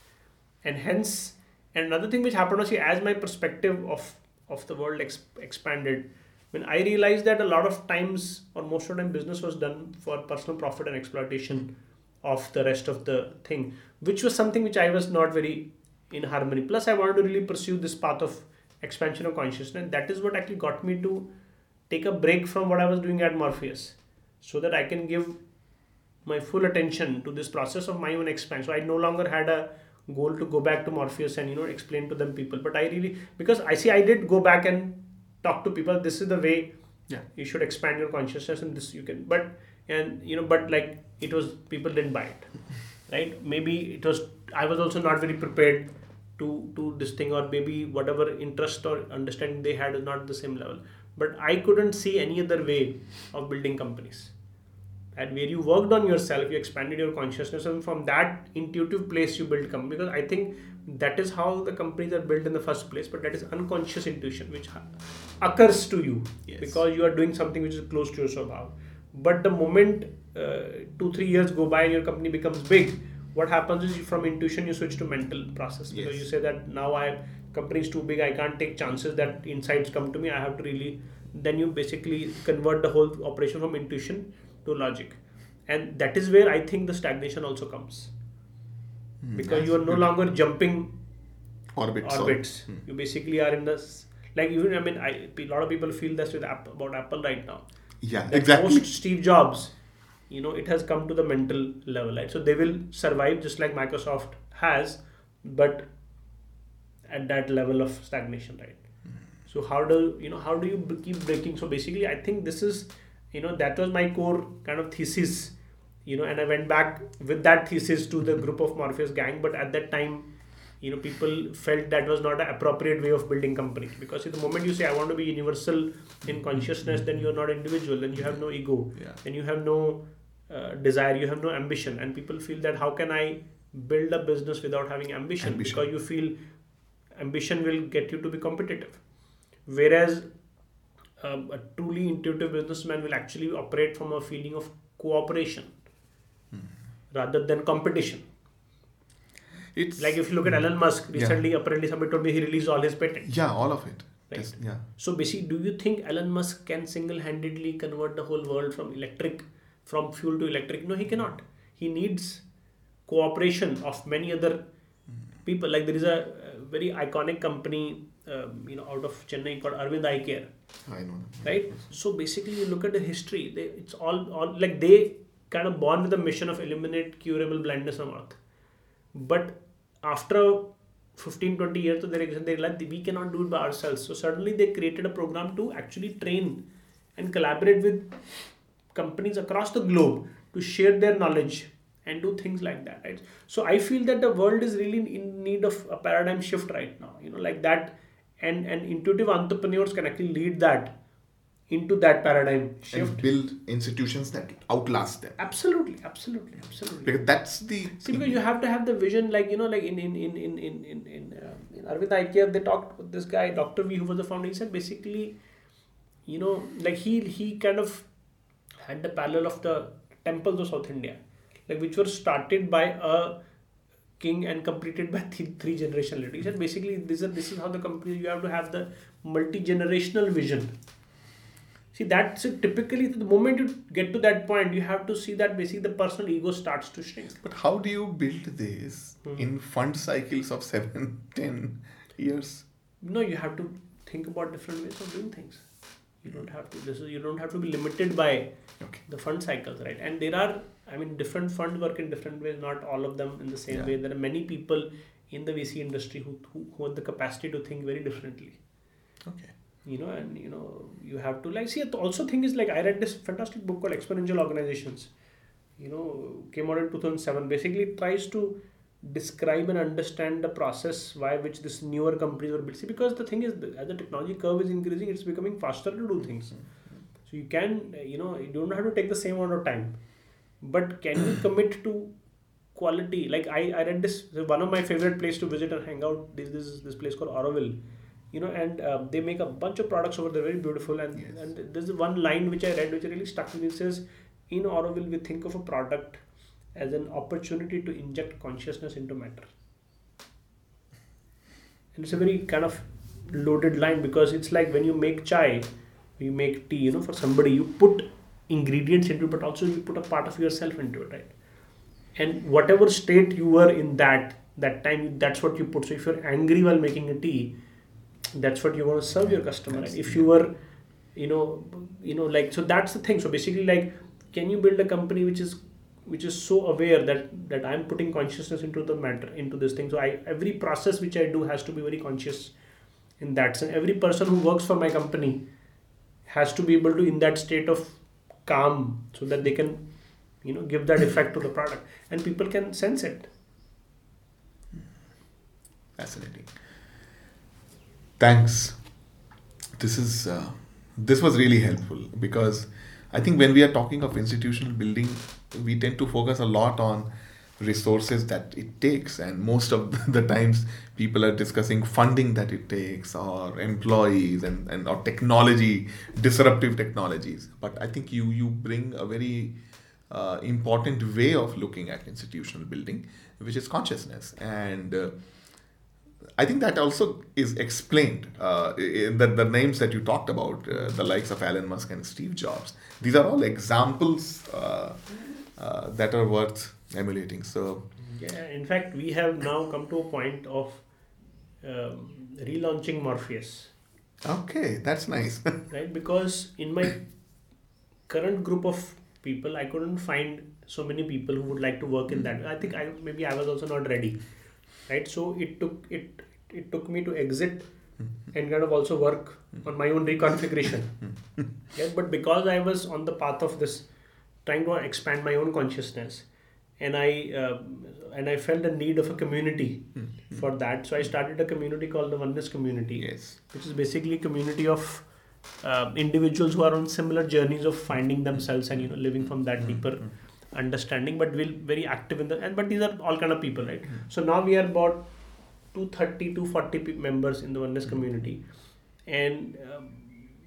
And hence and another thing which happened was see, as my perspective of of the world ex- expanded when i realized that a lot of times or most of the time business was done for personal profit and exploitation of the rest of the thing which was something which i was not very in harmony. Plus i wanted to really pursue this path of expansion of consciousness. That is what actually got me to take a break from what i was doing at morpheus so that i can give my full attention to this process of my own expansion. So i no longer had a goal to go back to morpheus and you know explain to them people. But i really because i see i did go back and talk to people. This is the way Yeah. you should expand your consciousness and this you can but and you know but like it was people didn't buy it right? Maybe it was i was also not very prepared to to this thing or maybe whatever interest or understanding they had is not the same level. But i couldn't see any other way of building companies. And where you worked on yourself you expanded your consciousness and from that intuitive place you build company. Because i think that is how the companies are built in the first place but that is unconscious intuition which occurs to you Yes. because you are doing something which is close to your swabhav. But the moment uh, two three years go by and your company becomes big what happens is you, from intuition you switch to mental process because Yes. you say that now i company is too big i can't take chances that insights come to me i have to really then you basically convert the whole operation from intuition to logic and that is where i think the stagnation also comes because you are no longer jumping Orbits. orbits Hmm. you basically are in this like even i mean I, a lot of people feel this with Apple, about apple right now Yeah, that exactly. post Steve Jobs, you know, it has come to the mental level, right? So they will survive just like Microsoft has, but at that level of stagnation, right? So how do you know how do you keep breaking? So basically, I think this is you know that was my core kind of thesis, you know, and I went back with that thesis to the group of Morpheus gang, but at that time. You know, people felt that was not an appropriate way of building companies because the moment you say I want to be universal in consciousness, then you're not individual, then you have no ego, Yeah. then you have no uh, desire, you have no ambition, and people feel that how can I build a business without having ambition? Ambition. Because you feel ambition will get you to be competitive, whereas um, a truly intuitive businessman will actually operate from a feeling of cooperation rather than competition. It's Like if you look at Elon Musk, Yeah. recently apparently somebody told me he released all his patents. yeah, all of it. Right. Yeah. So basically, do you think Elon Musk can single-handedly convert the whole world from electric, from fuel to electric? No, he cannot. He needs cooperation of many other people. Like there is a, uh very iconic company, um, you know, out of Chennai called Aravind Eye Care, I know. right? So basically, you look at the history. They, it's all, all like they kind of born with the mission of eliminate curable blindness on Earth, but after 15 20 years of their existence they realized we cannot do it by ourselves so suddenly they created a program to actually train and collaborate with companies across the globe to share their knowledge and do things like that right so i feel that the world is really in need of a paradigm shift right now you know like that and and intuitive entrepreneurs can actually lead that into that paradigm shift And build institutions that outlast them. absolutely absolutely absolutely Because that's the See, because you have to have the vision, like you know, like in in in in in in in, uh, in Aravind Care, they talked with this guy, Doctor V, who was the founder. He said basically, you know, like he he kind of had the parallel of the temples of South India, like which were started by a king and completed by th- three generation later. He said basically this is this is how the company you have to have the multi generational vision. See that's it. typically the moment you get to that point, you have to see that basically the personal ego starts to shrink. But how do you build this Hmm. in fund cycles of seven, ten years? no you have to think about different ways of doing things you don't have to this is you don't have to be limited by Okay. the fund cycles right and there are i mean different funds work in different ways not all of them in the same Yeah. way there are many people in the vc industry who, who, who have the capacity to think very differently Okay. you know and you know you have to like see also thing is like i read this fantastic book called exponential organizations you know came out in 2007 basically tries to describe and understand the process by which this newer companies were built. See because the thing is as the technology curve is increasing it's becoming faster to do things. So you can you know you don't have to take the same amount of time. But can you commit to quality? Like i, I read this one of my favorite place to visit and hang out this this is this place called Auroville. You know and uh, they make a bunch of products over there very beautiful. And, Yes. and there's one line which i read which really stuck with me. It says in Auroville we think of a product as an opportunity to inject consciousness into matter. And it's a very kind of loaded line because it's like when you make chai you make tea you know for somebody you put ingredients into it but also you put a part of yourself into it right? And whatever state you were in that that time that's what you put. So if you're angry while making a tea that's what you want to serve your customer and if you were you know you know like so that's the thing. So basically like can you build a company which is which is so aware that that i'm putting consciousness into the matter into this thing. So i every process which i do has to be very conscious in that sense. Every person who works for my company has to be able to in that state of calm so that they can you know give that effect to the product. And people can sense it. Fascinating. Thanks. This is uh, this was really helpful because i think when we are talking of institutional building we tend to focus a lot on resources that it takes. And most of the times people are discussing funding that it takes or employees and, and or technology disruptive technologies. But i think you you bring a very uh, important way of looking at institutional building which is consciousness. And uh, I think that also is explained uh, in the, the names that you talked about, uh, the likes of Elon Musk and Steve Jobs. These are all examples uh, uh that are worth emulating. So, yeah, in fact, we have now come to a point of um, relaunching Morpheus. Okay, that's nice. right, because in my current group of people, I couldn't find so many people who would like to work in that. I think I maybe I was also not ready, right? So it took it it took me to exit and kind of also work on my own reconfiguration. yeah, but because I was on the path of this, trying to expand my own consciousness, and I uh, and I felt the need of a community mm-hmm. for that. So I started a community called the Oneness Community, yes. which is basically a community of uh, individuals who are on similar journeys of finding themselves and you know living from that mm-hmm. deeper understanding, but will very active in the and but these are all kind of people, right? Mm-hmm. So now we are about 230 to 40 members in the Oneness hmm. community, and um,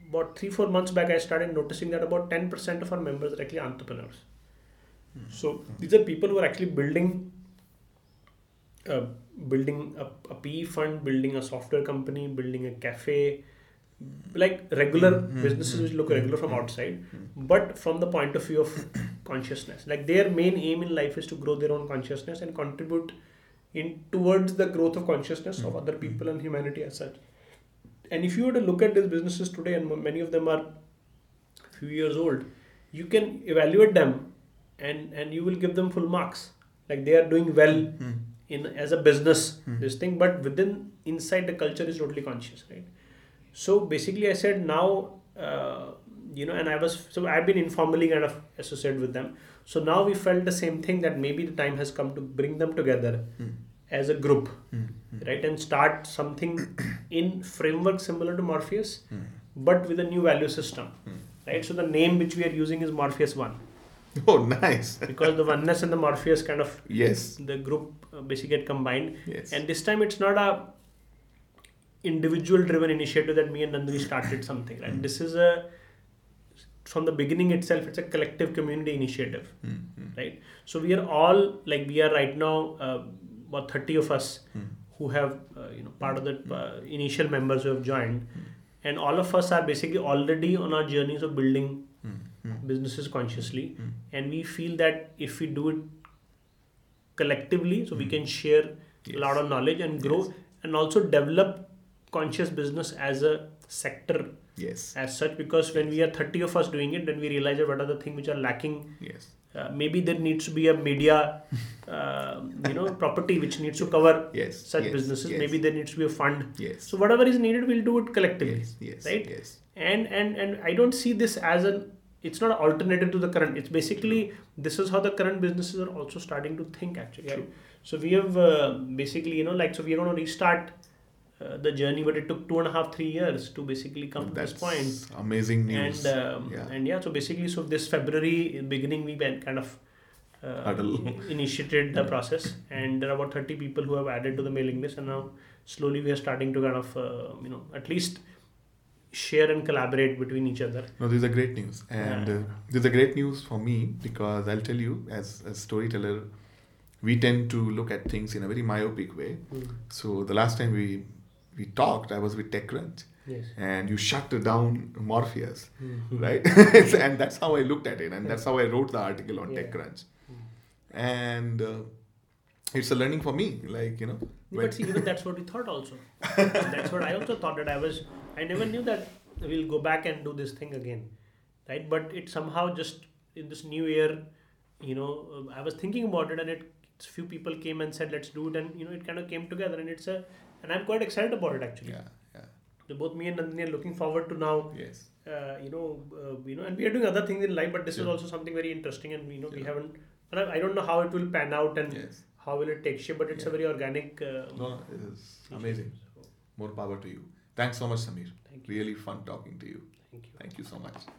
about three four months back, I started noticing that about 10% of our members are actually entrepreneurs. Hmm. So hmm. these are people who are actually building, uh, building a, a PE fund, building a software company, building a cafe, like regular mm-hmm. businesses which look regular from outside, but from the point of view of consciousness. Like their main aim in life is to grow their own consciousness and contribute in towards the growth of consciousness of other people and humanity as such. And if you were to look at these businesses today, and many of them are few years old, you can evaluate them and and you will give them full marks like they are doing well mm. in as a business mm. this thing but within inside the culture is totally conscious right so basically i said now uh, you know and i was so i've been informally kind of associated with them so now we felt the same thing that maybe the time has come to bring them together mm. as a group hmm. Hmm. right and start something in framework similar to morpheus hmm. but with a new value system right so the name which we are using is morpheus 1 Oh, nice. because the oneness and the Morpheus kind of yes, the group uh, basically get combined. Yes. And this time it's not a individual driven initiative that me and Nandini started something. Right. This is a from the beginning itself it's a collective community initiative mm-hmm. right so we are all like we are right now uh, about 30 of us mm-hmm. who have uh, you know part of the uh, initial members who have joined and all of us are basically already on our journeys of building mm. businesses consciously and we feel that if we do it collectively so we hmm. can share yes. a lot of knowledge and grow yes. and also develop conscious business as a sector yes. As such because when we are 30 of us doing it then we realize that what are the things which are lacking. Yes. Uh, maybe there needs to be a media uh, you know property which needs to cover yes, such yes, businesses. maybe there needs to be a fund. Yes. So whatever is needed we'll do it collectively yes, right? yes. And and and i don't see this as an it's not an alternative to the current. It's basically this is how the current businesses are also starting to think actually right? so we have uh, basically you know like so we are going to restart uh, the journey but it took two and a half three years to basically come to this point amazing news and um, yeah. and yeah so basically so this february beginning we kind of uh, initiated the process and there are about 30 people who have added to the mailing list and now slowly we are starting to kind of uh, you know at least share and collaborate between each other. No, this is a great news, and yeah. uh, this is a great news for me because I'll tell you, as a storyteller, we tend to look at things in a very myopic way. Mm. So the last time we we talked, I was with TechCrunch. Yes. And you shut down Morpheus, mm-hmm. right? and that's how I looked at it, and that's how I wrote the article on yeah. TechCrunch. Mm. And uh, it's a learning for me, like you know. But see, even that's what we thought also. that's what I also thought that I was I never knew that we'll go back and do this thing again, right? But it somehow just in this new year, you know, I was thinking about it, and it few people came and said, "Let's do it," and you know, it kind of came together, and it's a, and I'm quite excited about it actually. Yeah, yeah. So both me and Nandini are looking forward to now. Yes. Uh, you know, uh, you know, and we are doing other things in life, but this is also something very interesting, and you know, we haven't. And I, I don't know how it will pan out and Yes. how will it take shape, but it's a very organic. Uh, No, no, it is amazing. So, More power to you. Thanks so much, Sameer. Thank you. Really fun talking to you. thank you. Thank you so much.